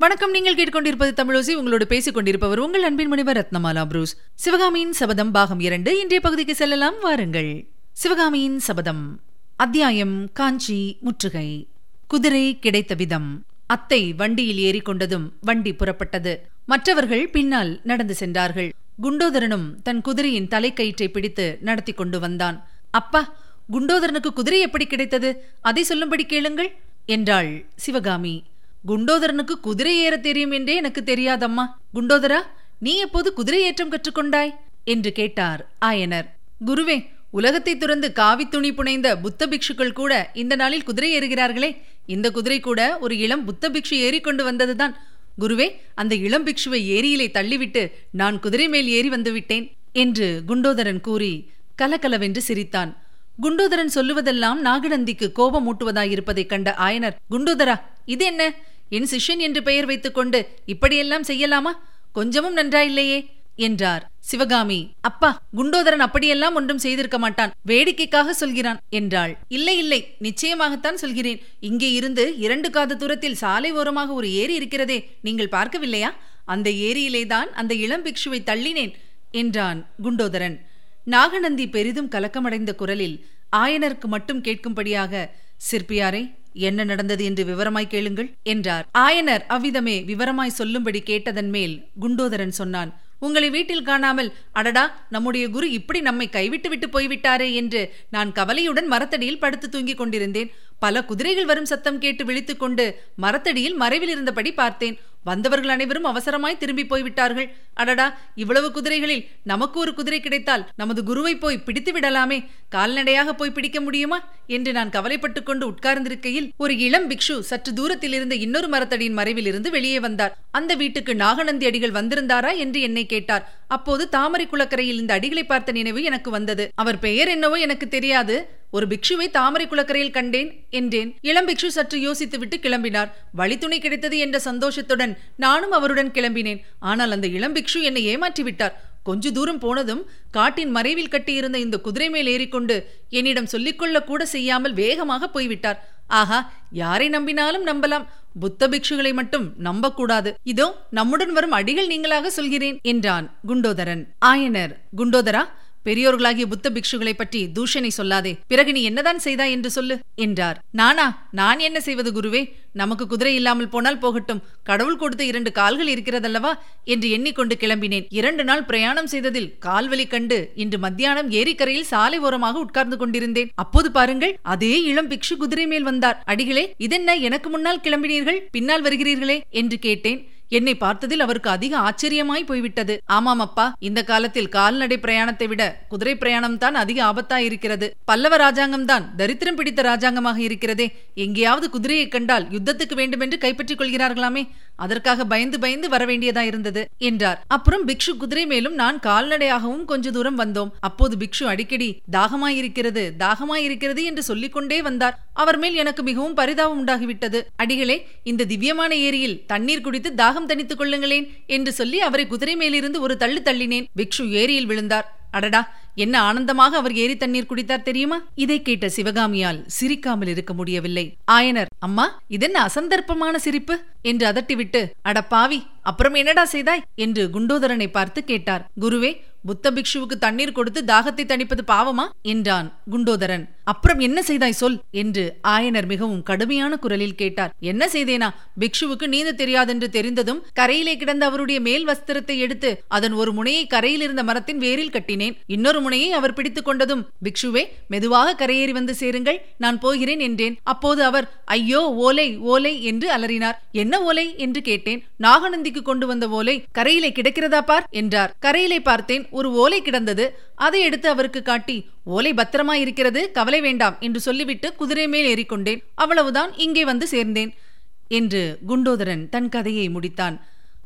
வணக்கம். நீங்கள் கேட்டுக்கொண்டிருப்பது தமிழோசி உங்களோடு பேசிக் கொண்டிருப்பவர் உங்கள் அன்பின் முனைவர் ரத்னமாலா புரூஸ். சிவகாமியின் சபதம் பாகம் இரண்டு. இன்றைய பகுதிக்கு செல்லலாம். வாருங்கள். சிவகாமியின் சபதம். அத்தியாயம். காஞ்சி. முற்றுகை. குதிரை கிடைத்த விதம். அத்தை வண்டியில் ஏறிக்கொண்டதும் வண்டி புறப்பட்டது. மற்றவர்கள் பின்னால் நடந்து சென்றார்கள். குண்டோதரனும் தன் குதிரையின் தலைக்கயிற்றை பிடித்து நடத்தி கொண்டு வந்தான். அப்பா குண்டோதரனுக்கு குதிரை எப்படி கிடைத்தது? அதை சொல்லும்படி கேளுங்கள் என்றாள் சிவகாமி. குண்டோதரனுக்கு குதிரை ஏற தெரியும் என்றே எனக்கு தெரியாதம்மா. குண்டோதரா நீ எப்போது குதிரை ஏற்றம் கற்றுக்கொண்டாய்? என்று கேட்டார் ஆயனர். குருவே உலகத்தை துறந்து காவி துணி புனைந்த புத்த பிக்ஷுக்கள் கூட இந்த நாளில் குதிரை ஏறுகிறார்களே. இந்த குதிரை கூட ஒரு இளம் புத்த பிக்ஷு ஏறிக்கொண்டு வந்ததுதான். குருவே அந்த இளம் பிக்ஷுவை ஏரியிலே தள்ளிவிட்டு நான் குதிரை மேல் ஏறி வந்துவிட்டேன் என்று குண்டோதரன் கூறி கலகலவென்று சிரித்தான். குண்டோதரன் சொல்லுவதெல்லாம் நாகநந்திக்கு கோபம் ஊட்டுவதாயிருப்பதைக் கண்ட ஆயனர் குண்டோதரா இது என்ன? என் சிஷ்யன் என்று பெயர் வைத்துக்கொண்டு இப்படியெல்லாம் செய்யலாமா? கொஞ்சமும் நன்றாயில்லையே என்றார். சிவகாமி அப்பா குண்டோதரன் அப்படியெல்லாம் ஒன்றும் செய்திருக்க மாட்டான். வேடிக்கைக்காக சொல்கிறான் என்றாள். இல்லை இல்லை நிச்சயமாகத்தான் சொல்கிறேன். இங்கே இருந்து இரண்டு காத தூரத்தில் சாலை ஓரமாக ஒரு ஏரி இருக்கிறதே நீங்கள் பார்க்கவில்லையா? அந்த ஏரியிலேதான் அந்த இளம் பிக்ஷுவை தள்ளினேன் என்றான் குண்டோதரன். நாகநந்தி பெரிதும் கலக்கமடைந்த குரலில் ஆயனருக்கு மட்டும் கேட்கும்படியாக சிற்பியாரே என்ன நடந்தது என்று விவரமாய் கேளுங்கள் என்றார். ஆயனர் அவ்விதமே விவரமாய் சொல்லும்படி கேட்டதன் மேல் குண்டோதரன் சொன்னான் உங்களை வீட்டில் காணாமல் அடடா நம்முடைய குரு இப்படி நம்மை கைவிட்டு விட்டு போய்விட்டாரே என்று நான் கவலையுடன் மரத்தடியில் படுத்து தூங்கிக் கொண்டிருந்தேன். பல குதிரைகள் வரும் சத்தம் கேட்டு விழித்துக் கொண்டு மரத்தடியில் மறைவில் இருந்தபடி பார்த்தேன். வந்தவர்கள் அனைவரும் அவசரமாய் திரும்பி போய்விட்டார்கள். அடடா இவ்வளவு குதிரைகளில் நமக்கு ஒரு குதிரை கிடைத்தால் நமது குருவை போய் பிடித்து விடலாமே. கால்நடையாக போய் பிடிக்க முடியுமா? என்று நான் கவலைப்பட்டுக் கொண்டு உட்கார்ந்திருக்கையில் ஒரு இளம் பிக்ஷு சற்று தூரத்தில் இருந்த இன்னொரு மரத்தடியின் மறைவில் இருந்து வெளியே வந்தார். அந்த வீட்டுக்கு நாகநந்தி அடிகள் வந்திருந்தாரா என்று என்னை கேட்டார். அப்போது தாமரை குளக்கரையில் இந்த அடிகளை பார்த்த நினைவு எனக்கு வந்தது. அவர் பெயர் என்னவோ எனக்கு தெரியாது. ஒரு பிக்ஷுவை தாமரை குளக்கரையில் கண்டேன் என்றேன். இளம் பிக்ஷு சற்று யோசித்துவிட்டு கிளம்பினார். வழித்துணை கிடைத்தது என்ற சந்தோஷத்துடன் நானும் அவருடன் கிளம்பினேன். ஆனால் அந்த இளம் பிக்ஷு என்னை ஏமாற்றி விட்டார். கொஞ்ச தூரம் போனதும் காட்டின் மறைவில் கட்டியிருந்த இந்த குதிரை மேல் ஏறிக்கொண்டு என்னிடம் சொல்லிக்கொள்ள கூட செய்யாமல் வேகமாக போய்விட்டார். ஆஹா யாரை நம்பினாலும் நம்பலாம். புத்த பிக்ஷுகளை மட்டும் நம்பக்கூடாது. இதோ நம்முடன் வரும் அடிகள் நீங்களாக சொல்கிறேன் என்றான் குண்டோதரன். ஆயனர் குண்டோதரா பெரியோர்களாகிய புத்த பிக்ஷுகளை பற்றி தூஷணை சொல்லாதே. பிறகு நீ என்னதான் செய்தாய் என்று சொல்லு என்றார். நானா? நான் என்ன செய்வது குருவே? நமக்கு குதிரை இல்லாமல் போனால் போகட்டும். கடவுள் கொடுத்த இரண்டு கால்கள் இருக்கிறதல்லவா? என்று எண்ணிக்கொண்டு கிளம்பினேன். இரண்டு நாள் பிரயாணம் செய்ததில் கால்வலி கண்டு இன்று மத்தியானம் ஏரிக்கரையில் சாலை ஓரமாக உட்கார்ந்து கொண்டிருந்தேன். அப்போது பாருங்கள் அதே இளம் பிக்ஷு குதிரை மேல் வந்தார். அடிகளே இதென்ன எனக்கு முன்னால் கிளம்பினீர்கள் பின்னால் வருகிறீர்களே என்று கேட்டேன். என்னை பார்த்ததில் அவருக்கு அதிக ஆச்சரியமாய் போய்விட்டது. ஆமாம் அப்பா இந்த காலத்தில் கால்நடை பிரயாணத்தை விட குதிரை பிரயாணம் தான் அதிக ஆபத்தாய் இருக்கிறது. பல்லவ ராஜாங்கம் தான் தரித்திரம் பிடித்த ராஜாங்கமாக இருக்கிறதே. எங்கேயாவது குதிரையை கண்டால் யுத்தத்துக்கு வேண்டுமென்று கைப்பற்றிக் கொள்கிறார்களாமே. அதற்காக பயந்து பயந்து வர வேண்டியதா இருந்தது என்றார். அப்புறம் பிக்ஷு குதிரை மேலும் நான் கால்நடையாகவும் கொஞ்ச தூரம் வந்தோம். அப்போது பிக்ஷு அடிக்கடி தாகமாயிருக்கிறது தாகமாயிருக்கிறது என்று சொல்லிக்கொண்டே வந்தார். அவர் மேல் எனக்கு மிகவும் பரிதாபம் உண்டாகிவிட்டது. அடிகளே இந்த திவ்யமான ஏரியில் தண்ணீர் குடித்து தாகம் தணித்துக் கொள்ளுங்களேன் என்று சொல்லி அவரை குதிரை மேலிருந்து ஒரு தள்ளு தள்ளினேன். பிக்ஷு ஏரியில் விழுந்தார். அடடா என்ன ஆனந்தமாக அவர் ஏரி தண்ணீர் குடித்தார் தெரியுமா? இதை கேட்ட சிவகாமியால் சிரிக்காமல் இருக்க முடியவில்லை. ஆயனர் அம்மா இதென்ன அசந்தர்ப்பமான சிரிப்பு? என்று அதட்டிவிட்டு அட பாவி அப்புறம் என்னடா செய்தாய்? என்று குண்டோதரனை பார்த்து கேட்டார். குருவே புத்த பிக்ஷுவுக்கு தண்ணீர் கொடுத்து தாகத்தை தணிப்பது பாவமா? என்றான் குண்டோதரன். அப்புறம் என்ன செய்தாய் சொல்? என்று ஆயனர் மிகவும் கடுமையான குரலில் கேட்டார். என்ன செய்தேனா? பிக்ஷுவுக்கு நீந்த தெரியாதென்று தெரிந்ததும் கரையிலே கிடந்த அவருடைய மேல் வஸ்திரத்தை எடுத்து அதன் ஒரு முனையை கரையில் இருந்த மரத்தின் வேரில் கட்டினேன். இன்னொரு முனையை அவர் பிடித்துக் கொண்டதும் பிக்ஷுவே மெதுவாக கரையேறி வந்து சேருங்கள் நான் போகிறேன் என்றேன். அப்போது அவர் ஐயோ ஓலை ஓலை என்று அலறினார். என்ன ஓலை? என்று கேட்டேன். நாகநந்திக்கு கொண்டு வந்த ஓலை கரையிலே கிடக்கிறதா பார்? என்றார். கரையிலே பார்த்தேன் ஒரு ஓலை கிடந்தது. அதை எடுத்து அவருக்கு காட்டி ஓலை பத்திரமா இருக்கிறது கவலை வேண்டாம் என்று சொல்லிவிட்டு குதிரை மேல் ஏறிக்கொண்டேன். அவ்வளவுதான் இங்கே வந்து சேர்ந்தேன் என்று குண்டோதரன் தன் கதையை முடித்தான்.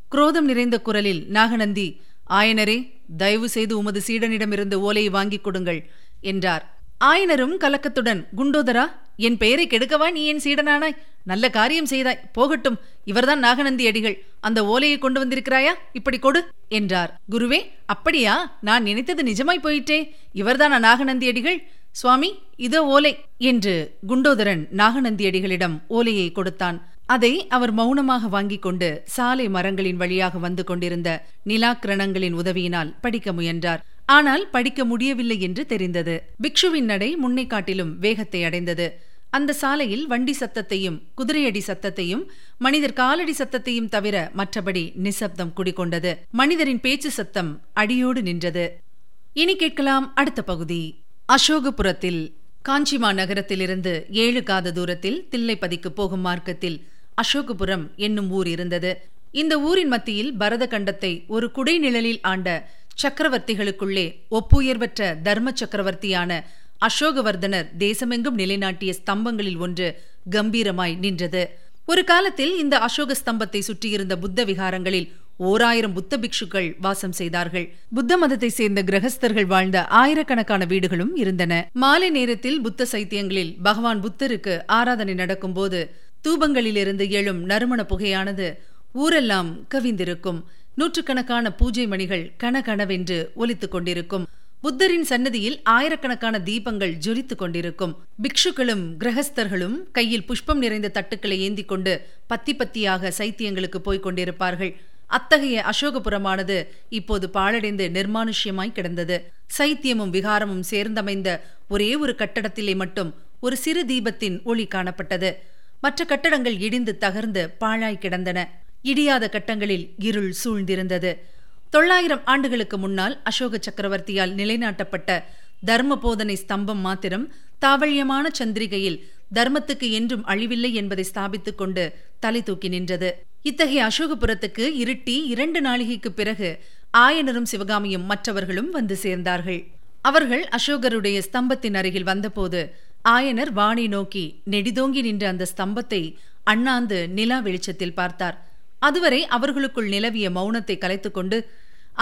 குரோதம் நிறைந்த குரலில் நாகநந்தி ஆயனரே தயவு செய்து உமது சீடனிடமிருந்து ஓலையை வாங்கிக் கொடுங்கள் என்றார். ஆயனரும் கலக்கத்துடன் குண்டோதரா என் பெயரை கெடுக்கவா நீ என் சீடனானாய்? நல்ல காரியம் செய்தாய். போகட்டும் இவர்தான் நாகநந்தி அடிகள். அந்த ஓலையை கொண்டு வந்திருக்கிறாயா? இப்படி கொடு என்றார். குருவே அப்படியா? நான் நினைத்தது நிஜமாய் போயிட்டே இவர்தானா நாகநந்தி அடிகள்? சுவாமி இதோ ஓலை என்று குண்டோதரன் நாகநந்தியடிகளிடம் ஓலையை கொடுத்தான். அதை அவர் மௌனமாக வாங்கிக் கொண்டு சாலை மரங்களின் வழியாக வந்து கொண்டிருந்த நிலாக்கிரணங்களின் உதவியினால் படிக்க முயன்றார். ஆனால் படிக்க முடியவில்லை என்று தெரிந்தது. பிக்ஷுவின் நடை முன்னை காட்டிலும் வேகத்தை அடைந்தது. அந்த சாலையில் வண்டி சத்தத்தையும் குதிரையடி சத்தத்தையும் மனிதர் காலடி சத்தத்தையும் தவிர மற்றபடி நிசப்தம் குடிகொண்டது. மனிதரின் பேச்சு சத்தம் அடியோடு நின்றது. இனி கேட்கலாம் அடுத்த பகுதி. அசோகபுரத்தில் காஞ்சிமா நகரத்திலிருந்து ஏழு காத தூரத்தில் தில்லைப்பதிக்கு போகும் மார்க்கத்தில் அசோகபுரம் என்னும் ஊர் இருந்தது. இந்த ஊரின் மத்தியில் பரத கண்டத்தை ஒரு குடைநிழலில் ஆண்ட சக்கரவர்த்திகளுக்குள்ளே ஒப்புயர்வற்ற தர்ம சக்கரவர்த்தியான அசோகவர்தனர் தேசமெங்கும் நிலைநாட்டிய ஸ்தம்பங்களில் ஒன்று கம்பீரமாய் நின்றது. ஒரு காலத்தில் இந்த அசோக ஸ்தம்பத்தை சுற்றியிருந்த புத்த விகாரங்களில் ஓராயிரம் புத்த பிக்ஷுக்கள் வாசம் செய்தார்கள். புத்த மதத்தை சேர்ந்த கிரகஸ்தர்கள் வாழ்ந்த ஆயிரக்கணக்கான வீடுகளும் இருந்தன. மாலை நேரத்தில் புத்த சைத்தியங்களில் பகவான் புத்தருக்கு ஆராதனை நடக்கும்போது தூபங்களிலிருந்து எழும் நறுமண புகையானது ஊரெல்லாம் கவிந்திருக்கும். நூற்றுக்கணக்கான பூஜை மணிகள் கனகனவென்று ஒலித்துக் கொண்டிருக்கும். புத்தரின் சன்னதியில் ஆயிரக்கணக்கான தீபங்கள் ஜொலித்துக் கொண்டிருக்கும். பிக்ஷுக்களும் கிரகஸ்தர்களும் கையில் புஷ்பம் நிறைந்த தட்டுக்களை ஏந்தி கொண்டு பத்தி பத்தியாக சைத்தியங்களுக்கு போய்க் கொண்டிருப்பார்கள். அத்தகைய அசோகபுரமானது இப்போது பாழடைந்து நிர்மானுஷ்யமாய் கிடந்தது. சைத்தியமும் விகாரமும் சேர்ந்தமைந்த ஒரே ஒரு கட்டடத்திலே மட்டும் ஒரு சிறு தீபத்தின் ஒளி காணப்பட்டது. மற்ற கட்டடங்கள் இடிந்து தகர்ந்து பாழாய் கிடந்தன. இடியாத கட்டங்களில் இருள் சூழ்ந்திருந்தது. தொள்ளாயிரம் ஆண்டுகளுக்கு முன்னால் அசோக சக்கரவர்த்தியால் நிலைநாட்டப்பட்ட தர்ம போதனை ஸ்தம்பம் மாத்திரம் தாவழியமான சந்திரிகையில் தர்மத்துக்கு என்றும் அழிவில்லை என்பதை ஸ்தாபித்துக் கொண்டு தலை தூக்கி நின்றது. இத்தகைய அசோகபுரத்துக்கு இருட்டி இரண்டு நாளிகைக்கு பிறகு ஆயனரும் சிவகாமியும் மற்றவர்களும் வந்து சேர்ந்தார்கள். அவர்கள் அசோகருடைய ஸ்தம்பத்தின் அருகில் வந்தபோது ஆயனர் வானை நோக்கி நெடிதோங்கி நின்ற அந்த ஸ்தம்பத்தை அண்ணாந்து நிலா வெளிச்சத்தில் பார்த்தார். அதுவரை அவர்களுக்குள் நிலவிய மௌனத்தை கலைத்துக்கொண்டு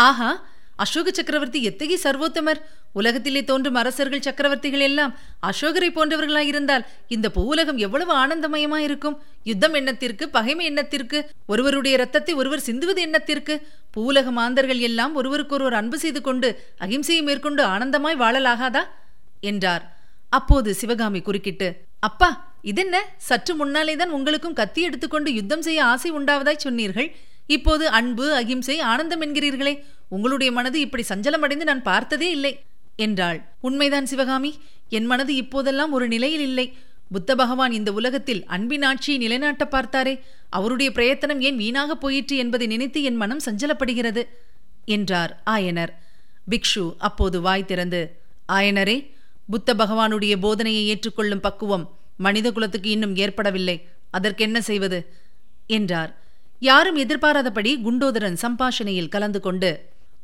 ஆஹா அசோக சக்கரவர்த்தி எத்தகைய சர்வோத்தமர்? உலகத்திலே தோன்றும் அரசர்கள் சக்கரவர்த்திகள் எல்லாம் அசோகரை போன்றவர்களாயிருந்தால் இந்த பூவுலகம் எவ்வளவு ஆனந்தமயமாயிருக்கும்? யுத்தம் எண்ணத்திற்கு பகைமை எண்ணத்திற்கு ஒருவருடைய ரத்தத்தை ஒருவர் சிந்துவது எண்ணத்திற்கு பூவுலக மாந்தர்கள் எல்லாம் ஒருவருக்கொருவர் அன்பு செய்து கொண்டு அகிம்சையை மேற்கொண்டு ஆனந்தமாய் வாழலாகாதா? என்றார். அப்போது சிவகாமி குறுக்கிட்டு அப்பா இதென்ன? சற்று முன்னாலே தான் உங்களுக்கும் கத்தி எடுத்துக்கொண்டு யுத்தம் செய்ய ஆசை உண்டாவதாய் சொன்னீர்கள்? இப்போது அன்பு அகிம்சை ஆனந்தம் என்கிறீர்களே உங்களுடைய மனது இப்படி சஞ்சலமடைந்து நான் பார்த்ததே இல்லை என்றாள். உண்மைதான் சிவகாமி என் மனது இப்போதெல்லாம் ஒரு நிலையில் இல்லை. புத்த பகவான் இந்த உலகத்தில் அன்பின் ஆட்சியை நிலைநாட்ட பார்த்தாரே அவருடைய பிரயத்தனம் ஏன் வீணாக போயிற்று என்பதை நினைத்து என் மனம் சஞ்சலப்படுகிறது என்றார் ஆயனர். பிக்ஷு அப்போது வாய் திறந்து ஆயனரே புத்த பகவானுடைய போதனையை ஏற்றுக்கொள்ளும் பக்குவம் மனித குலத்துக்கு இன்னும் ஏற்படவில்லை அதற்கென்ன செய்வது? என்றார். யாரும் எதிர்பாராதபடி குண்டோதரன் சம்பாஷணையில் கலந்து கொண்டு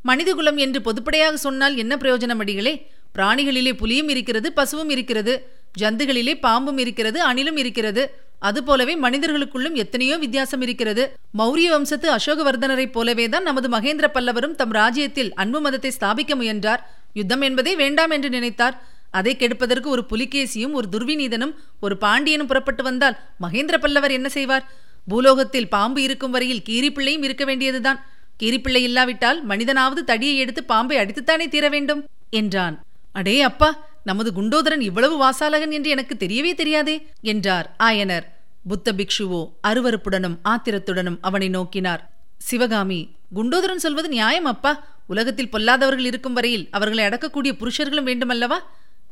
மனிதகுலம் என்று பொதுப்படையாக சொன்னால் என்ன பிரயோஜனம் அடிகளே? பிராணிகளிலே புலியும் இருக்கிறது பசுவும் இருக்கிறது. ஜந்துகளிலே பாம்பும் இருக்கிறது அணிலும் இருக்கிறது. அதுபோலவே மனிதர்களுக்குள்ளும் எத்தனையோ வித்தியாசம் இருக்கிறது. மௌரிய வம்சத்து அசோகவர்தனரைப் போலவேதான் நமது மகேந்திர பல்லவரும் தம் ராஜ்யத்தில் அன்பு மதத்தை ஸ்தாபிக்க முயன்றார். யுத்தம் என்பதே வேண்டாம் என்று நினைத்தார். அதை கெடுப்பதற்கு ஒரு புலிகேசியும் ஒரு துர்விநீதனும் ஒரு பாண்டியனும் புறப்பட்டு வந்தால் மகேந்திர பல்லவர் என்ன செய்வார்? பூலோகத்தில் பாம்பு இருக்கும் வரையில் கீரிப்பிள்ளையும் இருக்க வேண்டியதுதான். கீரிப்பிள்ளை இல்லாவிட்டால் மனிதனாவது தடியை எடுத்து பாம்பை அடித்துத்தானே தீர வேண்டும்? என்றான். அடே அப்பா நமது குண்டோதரன் இவ்வளவு வாசாலகன் என்று எனக்கு தெரியவே தெரியாதே என்றார் ஆயனர். புத்த பிக்ஷுவோ அருவறுப்புடனும் ஆத்திரத்துடனும் அவனை நோக்கினார். சிவகாமி குண்டோதரன் சொல்வது நியாயம் அப்பா? உலகத்தில் பொல்லாதவர்கள் இருக்கும் வரையில் அவர்களை அடக்கக்கூடிய புருஷர்களும் வேண்டுமல்லவா?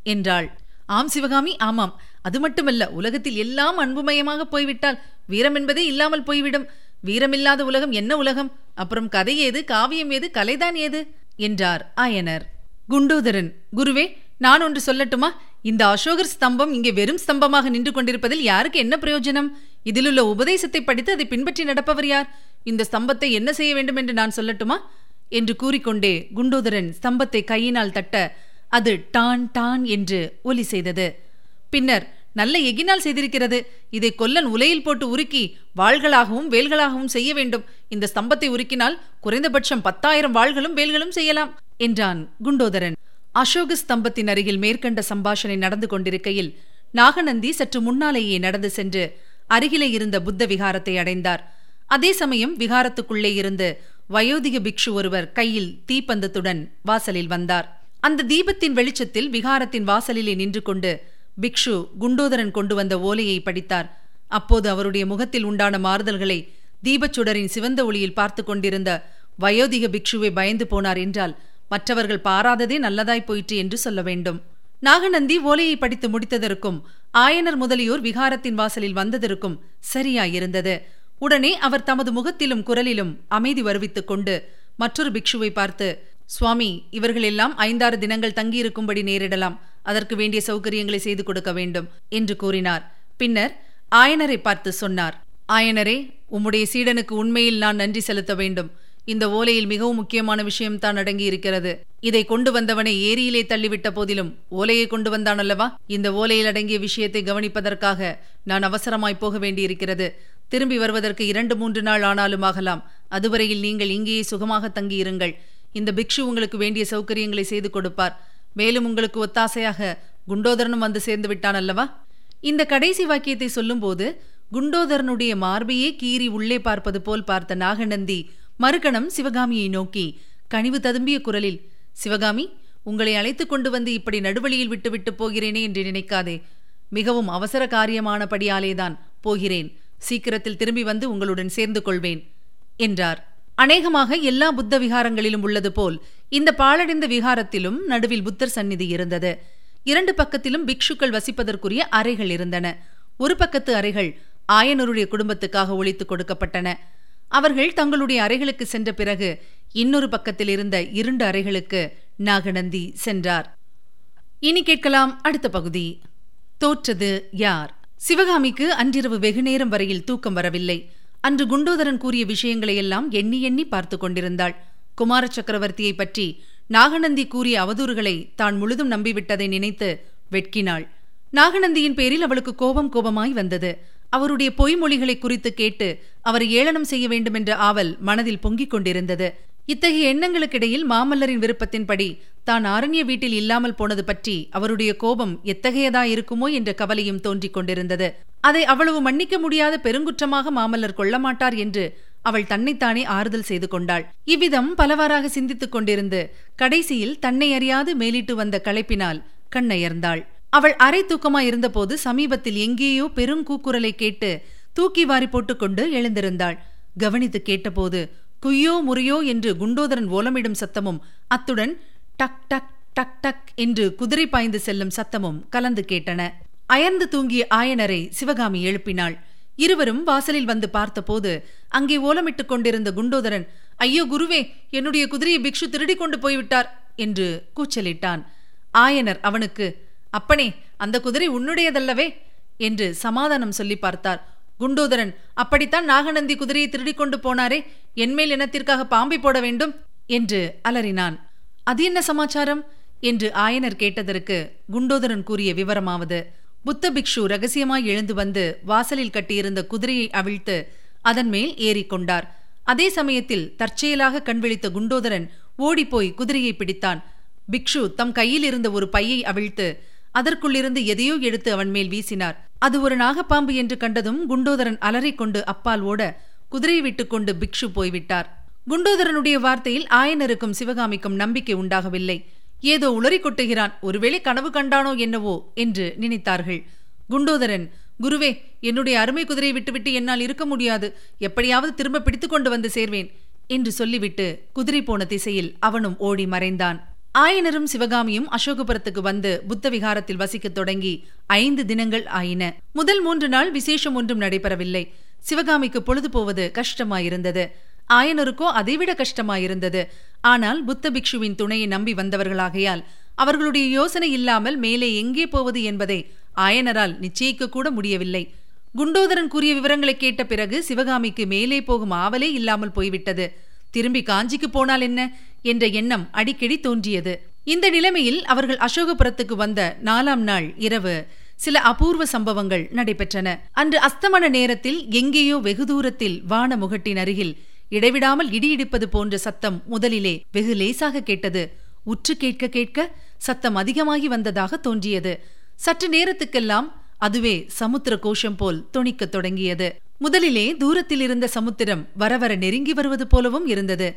என்றாள். ஆம் சிவகாமி ஆமாம். அது மட்டுமல்ல உலகத்தில் எல்லாம் அன்புமயமாக போய்விட்டால் வீரம் என்பதே இல்லாமல் போய்விடும். வீரமில்லாத உலகம் என்ன உலகம்? அப்புறம் கதை ஏது? காவியம் ஏது? கலைதான் ஏது? என்றார் ஆயனர். குண்டோதரன் குருவே நான் ஒன்று சொல்லட்டுமா? இந்த அசோகர் ஸ்தம்பம் இங்கே வெறும் ஸ்தம்பமாக நின்று கொண்டிருப்பதில் யாருக்கு என்ன பிரயோஜனம்? இதிலுள்ள உபதேசத்தை படித்து அதை பின்பற்றி நடப்பவர் யார்? இந்த ஸ்தம்பத்தை என்ன செய்ய வேண்டும் என்று நான் சொல்லட்டுமா? என்று கூறிக்கொண்டே குண்டோதரன் ஸ்தம்பத்தை கையினால் தட்ட அது டான் டான் என்று ஒலி செய்தது. பின்னர் நல்ல எகினால் செய்திருக்கிறது. இதை கொல்லன் உலையில் போட்டு உருக்கி வாள்களாகவும் வேல்களாகவும் செய்ய வேண்டும். இந்த ஸ்தம்பத்தை உருக்கினால் குறைந்தபட்சம் பத்தாயிரம் வாள்களும் வேல்களும் செய்யலாம் என்றான் குண்டோதரன். அசோக ஸ்தம்பத்தின் அருகில் மேற்கண்ட சம்பாஷணை நடந்து கொண்டிருக்கையில் நாகநந்தி சற்று முன்னாலேயே நடந்து சென்று அருகிலே இருந்த புத்த விகாரத்தை அடைந்தார். அதே சமயம் விகாரத்துக்குள்ளே இருந்து வயோதிக பிக்ஷு ஒருவர் கையில் தீப்பந்தத்துடன் வாசலில் வந்தார். அந்த தீபத்தின் வெளிச்சத்தில் விகாரத்தின் வாசலிலே நின்று கொண்டு பிக்ஷு குண்டோதரன் கொண்டு வந்த ஓலையை படித்தார். அப்போது அவருடைய முகத்தில் உண்டான மாறுதல்களை தீபச்சுடரின் சிவந்த ஒளியில் பார்த்து கொண்டிருந்த வயோதிக பிக்ஷுவை பயந்து போனார் என்றால் மற்றவர்கள் பாராததே நல்லதாய் போயிற்று என்று சொல்ல வேண்டும். நாகநந்தி ஓலையை படித்து முடித்ததற்கும் ஆயனர் முதலியோர் விகாரத்தின் வாசலில் வந்ததற்கும் சரியாயிருந்தது. உடனே அவர் தமது முகத்திலும் குரலிலும் அமைதி வருவித்துக் கொண்டு மற்றொரு பிக்ஷுவை பார்த்து சுவாமி இவர்களெல்லாம் ஐந்தாறு தினங்கள் தங்கியிருக்கும்படி நேரிடலாம். அதற்கு வேண்டிய சௌகரியங்களை செய்து கொடுக்க வேண்டும் என்று கூறினார். பின்னர் ஆயனரை பார்த்து சொன்னார் ஆயனரே உம்முடைய சீடனுக்கு உண்மையில் நான் நன்றி செலுத்த வேண்டும். இந்த ஓலையில் மிகவும் முக்கியமான விஷயம்தான் அடங்கி இருக்கிறது இதை கொண்டு வந்தவனை ஏரியிலே தள்ளிவிட்ட போதிலும் ஓலையை கொண்டு வந்தான் அல்லவா? இந்த ஓலையில் அடங்கிய விஷயத்தை கவனிப்பதற்காக நான் அவசரமாய் போக வேண்டியிருக்கிறது. திரும்பி வருவதற்கு இரண்டு மூன்று நாள் ஆனாலும் ஆகலாம். அதுவரையில் நீங்கள் இங்கேயே சுகமாக தங்கியிருங்கள். இந்த பிக்ஷு உங்களுக்கு வேண்டிய சௌகரியங்களை செய்து கொடுப்பார். மேலும் உங்களுக்கு ஒத்தாசையாக குண்டோதரனும் வந்து சேர்ந்து விட்டான் அல்லவா? இந்த கடைசி வாக்கியத்தை சொல்லும்போது குண்டோதரனுடைய மார்பையே கீறி உள்ளே பார்ப்பது போல் பார்த்த நாகநந்தி மறுகணம் சிவகாமியை நோக்கி கனிவு ததும்பிய குரலில் சிவகாமி உங்களை அழைத்துக் கொண்டு வந்து இப்படி நடுவழியில் விட்டுவிட்டு போகிறேனே என்று நினைக்காதே. மிகவும் அவசர காரியமானபடியாலேதான் போகிறேன். சீக்கிரத்தில் திரும்பி வந்து உங்களுடன் சேர்ந்து கொள்வேன் என்றார். அநேகமாக எல்லா புத்த விகாரங்களிலும் உள்ளது போல் இந்த பாழடைந்த விகாரத்திலும் நடுவில் புத்தர் சந்நிதி இருந்தது. இரண்டு பக்கத்திலும் பிக்ஷுக்கள் வசிப்பதற்குரிய அறைகள் இருந்தன. ஒரு பக்கத்து அறைகள் ஆயனருடைய குடும்பத்துக்காக ஒழித்துக் கொடுக்கப்பட்டன. அவர்கள் தங்களுடைய அறைகளுக்கு சென்ற பிறகு இன்னொரு பக்கத்தில் இருந்த இருண்டு அறைகளுக்கு நாகநந்தி சென்றார். இனி கேட்கலாம் அடுத்த பகுதி. தோற்றது யார்? சிவகாமிக்கு அன்றிரவு வெகுநேரம் வரையில் தூக்கம் வரவில்லை. அன்று குண்டோதரன் கூறிய விஷயங்களையெல்லாம் எண்ணி எண்ணி பார்த்து கொண்டிருந்தாள். குமார சக்கரவர்த்தியை பற்றி நாகநந்தி கூறிய அவதூறுகளை தான் முழுதும் நம்பிவிட்டதை நினைத்து வெட்கினாள். நாகநந்தியின் பேரில் அவளுக்கு கோபம் கோபமாய் வந்தது. அவருடைய பொய்மொழிகளை குறித்து கேட்டு அவரை ஏளனம் செய்ய வேண்டுமென்ற ஆவல் மனதில் பொங்கிக் கொண்டிருந்தது. இத்தகைய எண்ணங்களுக்கிடையில் மாமல்லரின் விருப்பத்தின்படி தான் ஆரண்ய வீட்டில் இல்லாமல் போனது பற்றி அவருடைய கோபம் எத்தகையதா இருக்குமோ என்ற கவலையும் தோன்றிக் கொண்டிருந்தது. அதை அவ்வளவு மன்னிக்க முடியாத பெருங்குற்றமாக மாமல்லர் கொள்ள மாட்டார் என்று அவள் தன்னைத்தானே ஆறுதல் செய்து கொண்டாள். இவ்விதம் பலவாறாக சிந்தித்துக் கொண்டிருந்து கடைசியில் தன்னை அறியாது மேலிட்டு வந்த களைப்பினால் கண்ணயர்ந்தாள். அவள் அரை தூக்கமாயிருந்தபோது சமீபத்தில் எங்கேயோ பெருங்கூக்குரலை கேட்டு தூக்கி வாரி போட்டுக்கொண்டு எழுந்திருந்தாள். கவனித்து கேட்டபோது குய்யோ முறையோ என்று குண்டோதரன் ஓலமிடும் சத்தமும் அத்துடன் டக் டக் டக் டக் என்று குதிரை பாய்ந்து செல்லும் சத்தமும் கலந்து கேட்டன. அயர்ந்து தூங்கிய ஆயனரை சிவகாமி எழுப்பினாள். இருவரும் வாசலில் வந்து பார்த்தபோது அங்கே ஓலமிட்டுக் கொண்டிருந்த குண்டோதரன் ஐயோ குருவே என்னுடைய குதிரையை பிக்ஷு திருடி கொண்டு போய்விட்டார் என்று கூச்சலிட்டான். ஆயனர் அவனுக்கு அப்பனே அந்த குதிரை உன்னுடையதல்லவே என்று சமாதானம் சொல்லி பார்த்தார். குண்டோதரன் அப்படித்தான் நாகநந்தி குதிரையை திருடிக் கொண்டு போனாரே என்மேல் இனத்திற்காக பாம்பை போட வேண்டும் என்று அலறினான். அது என்ன சமாச்சாரம்? என்று ஆயனர் கேட்டதற்கு குண்டோதரன் கூறிய விவரமாவது புத்த பிக்ஷு ரகசியமாய் எழுந்து வந்து வாசலில் கட்டியிருந்த குதிரையை அவிழ்த்து அதன் மேல் ஏறிக்கொண்டார் அதே சமயத்தில் தற்செயலாக கண்விழித்த குண்டோதரன் ஓடிப்போய் குதிரையை பிடித்தான். பிக்ஷு தம் கையில் இருந்த ஒரு பையை அவிழ்த்து அதற்குள்ளிருந்து எதையோ எடுத்து அவன் மேல் வீசினார். அது ஒரு நாகப்பாம்பு என்று கண்டதும் குண்டோதரன் அலறிக்கொண்டு அப்பால் ஓட குதிரையை விட்டுக்கொண்டு பிக்ஷு போய்விட்டார். குண்டோதரனுடைய வார்த்தையில் ஆயனருக்கும் சிவகாமிக்கும் நம்பிக்கை உண்டாகவில்லை. ஏதோ உளறி கொட்டுகிறான். ஒருவேளை கனவு கண்டானோ என்னவோ என்று நினைத்தார்கள். குண்டோதரன் குருவே என்னுடைய அருமை குதிரையை விட்டுவிட்டு என்னால் இருக்க முடியாது. எப்படியாவது திரும்ப பிடித்து கொண்டு வந்து சேர்வேன் என்று சொல்லிவிட்டு குதிரை போன திசையில் அவனும் ஓடி மறைந்தான். ஆயனரும் சிவகாமியும் அசோகபுரத்துக்கு வந்து புத்த விகாரத்தில் வசிக்கத் தொடங்கி ஐந்து தினங்கள் ஆயின. முதல் மூன்று நாள் விசேஷம் ஒன்றும் நடைபெறவில்லை. சிவகாமிக்கு பொழுது போவது கஷ்டமாயிருந்தது. ஆயனருக்கோ அதைவிட கஷ்டமாயிருந்தது. ஆனால் புத்த பிக்ஷுவின் துணையை நம்பி வந்தவர்களாகையால் அவர்களுடைய யோசனை இல்லாமல் மேலே எங்கே போவது என்பதை ஆயனரால் நிச்சயிக்க கூட முடியவில்லை. குண்டோதரன் கூறிய விவரங்களை கேட்ட பிறகு சிவகாமிக்கு மேலே போகும் ஆவலே இல்லாமல் போய்விட்டது. திரும்பி காஞ்சிக்கு போனால் என்ன? என்ற எண்ணம் அடிக்கடி தோன்றியது. இந்த நிலைமையில் அவர்கள் அசோகபுரத்துக்கு வந்த நாலாம் நாள் இரவு சில அபூர்வ சம்பவங்கள் நடைபெற்றன. அன்று அஸ்தமன நேரத்தில் எங்கேயோ வெகு தூரத்தில் வான முகட்டின் அருகில் இடைவிடாமல் இடியிடிப்பது போன்ற சத்தம் முதலிலே வெகு லேசாக கேட்டது. உற்று கேட்க கேட்க சத்தம் அதிகமாகி வந்ததாக தோன்றியது. சற்று நேரத்துக்கெல்லாம் அதுவே சமுத்திர கோஷம் போல் தொனிக்கத் தொடங்கியது. முதலிலே தூரத்தில் இருந்த சமுத்திரம் வரவர நெருங்கி வருவது போலவும் இருந்தது.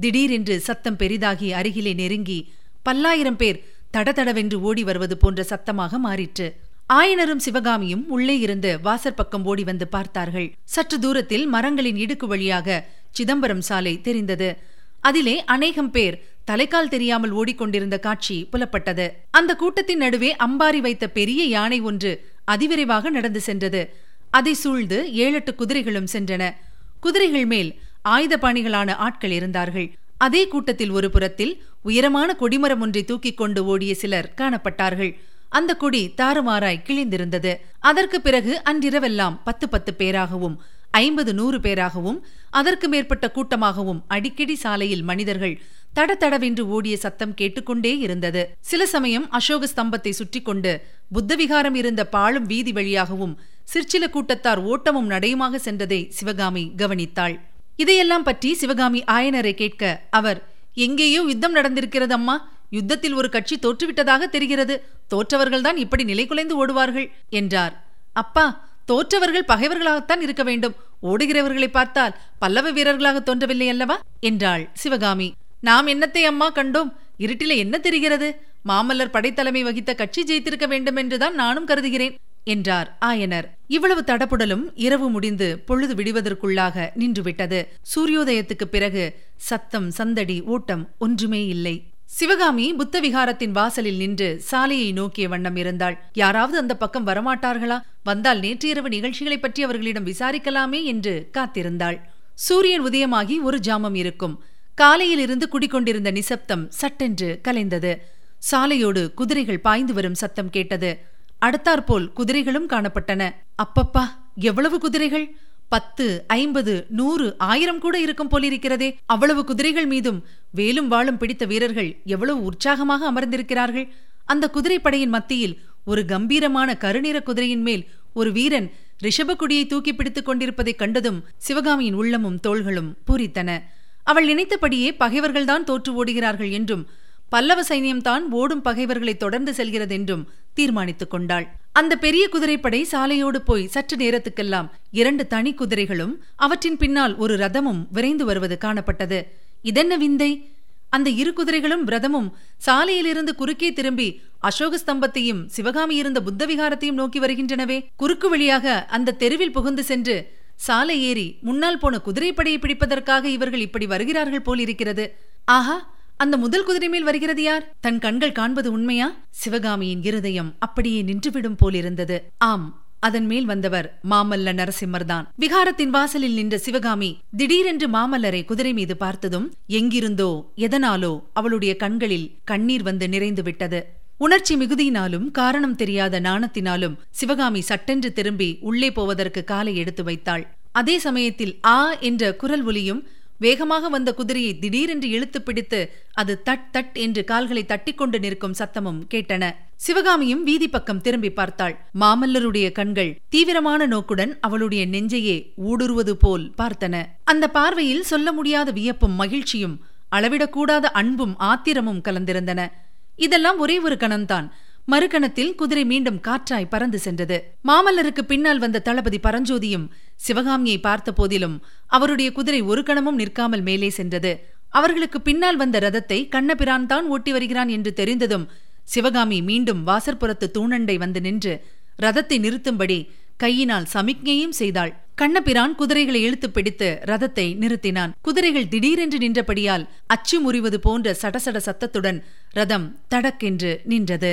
திடீரென்று சத்தம் பெரிதாகி அருகிலே நெருங்கி பல்லாயிரம் பேர் தடதடவென்று ஓடி வருவது போன்ற சத்தமாக மாறிற்று. ஆயனரும் சிவகாமியும் உள்ளே இருந்து வாசற்பக்கம் ஓடி வந்து பார்த்தார்கள். சற்று தூரத்தில் மரங்களின் இடுக்கு வழியாக சிதம்பரம் சாலை தெரிந்தது. அதிலே அநேகம் பேர் தலைக்கால் தெரியாமல் ஓடிக்கொண்டிருந்த காட்சி புலப்பட்டது. அந்த கூட்டத்தின் நடுவே அம்பாரி வைத்த பெரிய யானை ஒன்று அதிவிரைவாக நடந்து சென்றது. அதை சூழ்ந்து ஏழெட்டு குதிரைகளும் சென்றன. குதிரைகள் மேல் ஆயுதபாணிகளான ஆட்கள் இருந்தார்கள். அதே கூட்டத்தில் ஒரு புறத்தில் உயரமான கொடிமரம் ஒன்றை தூக்கிக் கொண்டு ஓடிய சிலர் காணப்பட்டார்கள். அந்த கொடி தாறுமாறாய் கிழிந்திருந்தது. அதற்கு பிறகு அன்றிரவெல்லாம் பத்து பத்து பேராகவும் ஐம்பது நூறு பேராகவும் அதற்கு மேற்பட்ட கூட்டமாகவும் அடிக்கடி சாலையில் மனிதர்கள் தடதடவென்று ஓடிய சத்தம் கேட்டுக்கொண்டே இருந்தது. சில சமயம் அசோக ஸ்தம்பத்தை சுற்றி கொண்டு புத்தவிகாரம் இருந்த பாழும் வீதி வழியாகவும் சிற்சில கூட்டத்தார் ஓட்டமும் நடையுமாக சென்றதை சிவகாமி கவனித்தாள். இதையெல்லாம் பற்றி சிவகாமி ஆயனரை கேட்க அவர் எங்கேயோ யுத்தம் நடந்திருக்கிறது அம்மா யுத்தத்தில் ஒரு கட்சி தோற்றுவிட்டதாக தெரிகிறது. தோற்றவர்கள்தான் இப்படி நிலை குலைந்து ஓடுவார்கள் என்றார். அப்பா தோற்றவர்கள் பகைவர்களாகத்தான் இருக்க வேண்டும். ஓடுகிறவர்களை பார்த்தால் பல்லவ வீரர்களாக தோன்றவில்லை அல்லவா? என்றாள் சிவகாமி. நாம் என்னத்தை அம்மா கண்டோம்? இருட்டில என்ன தெரிகிறது? மாமல்லர் படைத்தலைமை வகித்த கட்சி ஜெயித்திருக்க வேண்டும் என்றுதான் நானும் கருதுகிறேன். என்றார் ஆயனர். இவ்வளவு தடப்புடலும் இரவு முடிந்து பொழுது விடுவதற்குள்ளாக நின்றுவிட்டது. சூரியோதயத்துக்குப் பிறகு சத்தம் சந்தடி ஓட்டம் ஒன்றுமே இல்லை. சிவகாமி புத்த விகாரத்தின் வாசலில் நின்று சாலையை நோக்கிய வண்ணம் இருந்தாள். யாராவது அந்த பக்கம் வரமாட்டார்களா? வந்தால் நேற்று இரவு நிகழ்ச்சிகளை பற்றி அவர்களிடம் விசாரிக்கலாமே என்று காத்திருந்தாள். சூரியன் உதயமாகி ஒரு ஜாமம் இருக்கும். காலையில் இருந்து குடிக்கொண்டிருந்த நிசப்தம் சட்டென்று கலைந்தது. சாலையோடு குதிரைகள் பாய்ந்து வரும் சத்தம் கேட்டது. அடுத்தாற்போல் குதிரைகளும் காணப்பட்டன. அப்பப்பா எவ்வளவு குதிரைகள்? பத்து ஐம்பது நூறு ஆயிரம் கூட இருக்கும் போலிருக்கிறதே. அவ்வளவு குதிரைகள் மீதும் வேலும் வாளும் பிடித்த வீரர்கள் எவ்வளவு உற்சாகமாக அமர்ந்திருக்கிறார்கள். அந்த குதிரைப்படையின் மத்தியில் ஒரு கம்பீரமான கருநிற குதிரையின் மேல் ஒரு வீரன் ரிஷபக்குடியை தூக்கி பிடித்துக் கொண்டிருப்பதைக் கண்டதும் சிவகாமியின் உள்ளமும் தோள்களும் பூரித்தன. அவள் நினைத்தபடியே பகைவர்கள்தான் தோற்று ஓடுகிறார்கள் என்றும் பல்லவ சைன்யம்தான் ஓடும் பகைவர்களை தொடர்ந்து செல்கிறது என்றும் தீர்மானித்துக் கொண்டாள். அந்த பெரிய குதிரைப்படை சாலையோடு போய் சற்று நேரத்துக்கெல்லாம் இரண்டு தனி குதிரைகளும் அவற்றின் பின்னால் ஒரு ரதமும் விரைந்து வருவது காணப்பட்டது. இதென்ன விந்தை? அந்த இரு குதிரைகளும் ரதமும் சாலையிலிருந்து குறுக்கே திரும்பி அசோக ஸ்தம்பத்தையும் சிவகாமி இருந்த புத்த விகாரத்தையும் நோக்கி வருகின்றனவே. குறுக்கு வழியாக அந்த தெருவில் புகுந்து சென்று சாலை ஏறி முன்னால் போன குதிரைப்படையை பிடிப்பதற்காக இவர்கள் இப்படி வருகிறார்கள் போலிருக்கிறது. ஆஹா! அந்த முதல் குதிரை மேல் வருகிறது யார்? தன் கண்கள் காண்பது உண்மையா? சிவகாமியின் இருதயம் அப்படியே நின்றுவிடும் போலிருந்தது. ஆம் அதன் மேல் வந்தவர் மாமல்ல நரசிம்மர்தான். விகாரத்தின் வாசலில் நின்ற சிவகாமி திடீரென்று மாமல்லரை குதிரை மீது பார்த்ததும் எங்கிருந்தோ எதனாலோ அவளுடைய கண்களில் கண்ணீர் வந்து நிறைந்து விட்டது. உணர்ச்சி மிகுதியினாலும் காரணம் தெரியாத நாணத்தினாலும் சிவகாமி சட்டென்று திரும்பி உள்ளே போவதற்கு காலை எடுத்து வைத்தாள். அதே சமயத்தில் ஆ என்ற குரல் ஒலியும் வேகமாக வந்த குதிரையை திடீரென்று இழுத்து பிடித்து அது தட் தட் என்று கால்களை தட்டிக்கொண்டு நிற்கும் சத்தமும் கேட்டன. சிவகாமியும் வீதி பக்கம் திரும்பி பார்த்தாள். மாமல்லருடைய கண்கள் தீவிரமான நோக்குடன் அவளுடைய நெஞ்சையே ஊடுருவது போல் பார்த்தன. அந்த பார்வையில் சொல்ல முடியாத வியப்பும் மகிழ்ச்சியும் அளவிடக்கூடாத அன்பும் ஆத்திரமும் கலந்திருந்தன. இதெல்லாம் ஒரே ஒரு கணம்தான். மறுகணத்தில் குதிரை மீண்டும் காற்றாய் பறந்து சென்றது. மாமல்லருக்கு பின்னால் வந்த தளபதி பரஞ்சோதியும் சிவகாமியை பார்த்த போதிலும் அவருடைய குதிரை ஒரு கணமும் நிற்காமல் மேலே சென்றது. அவர்களுக்கு பின்னால் வந்த ரதத்தை கண்ணபிரான் தான் ஓட்டி வருகிறான் என்று தெரிந்ததும் சிவகாமி மீண்டும் வாசற்புறத்து தூணண்டை வந்து நின்று ரதத்தை நிறுத்தும்படி கையினால் சமிக்ஞையும் செய்தாள். கண்ணபிரான் குதிரைகளை இழுத்து பிடித்து ரதத்தை நிறுத்தினான். குதிரைகள் திடீரென்று நின்றபடியால் அச்சு முறிவது போன்ற சடசட சத்தத்துடன் ரதம் தடக்கென்று நின்றது.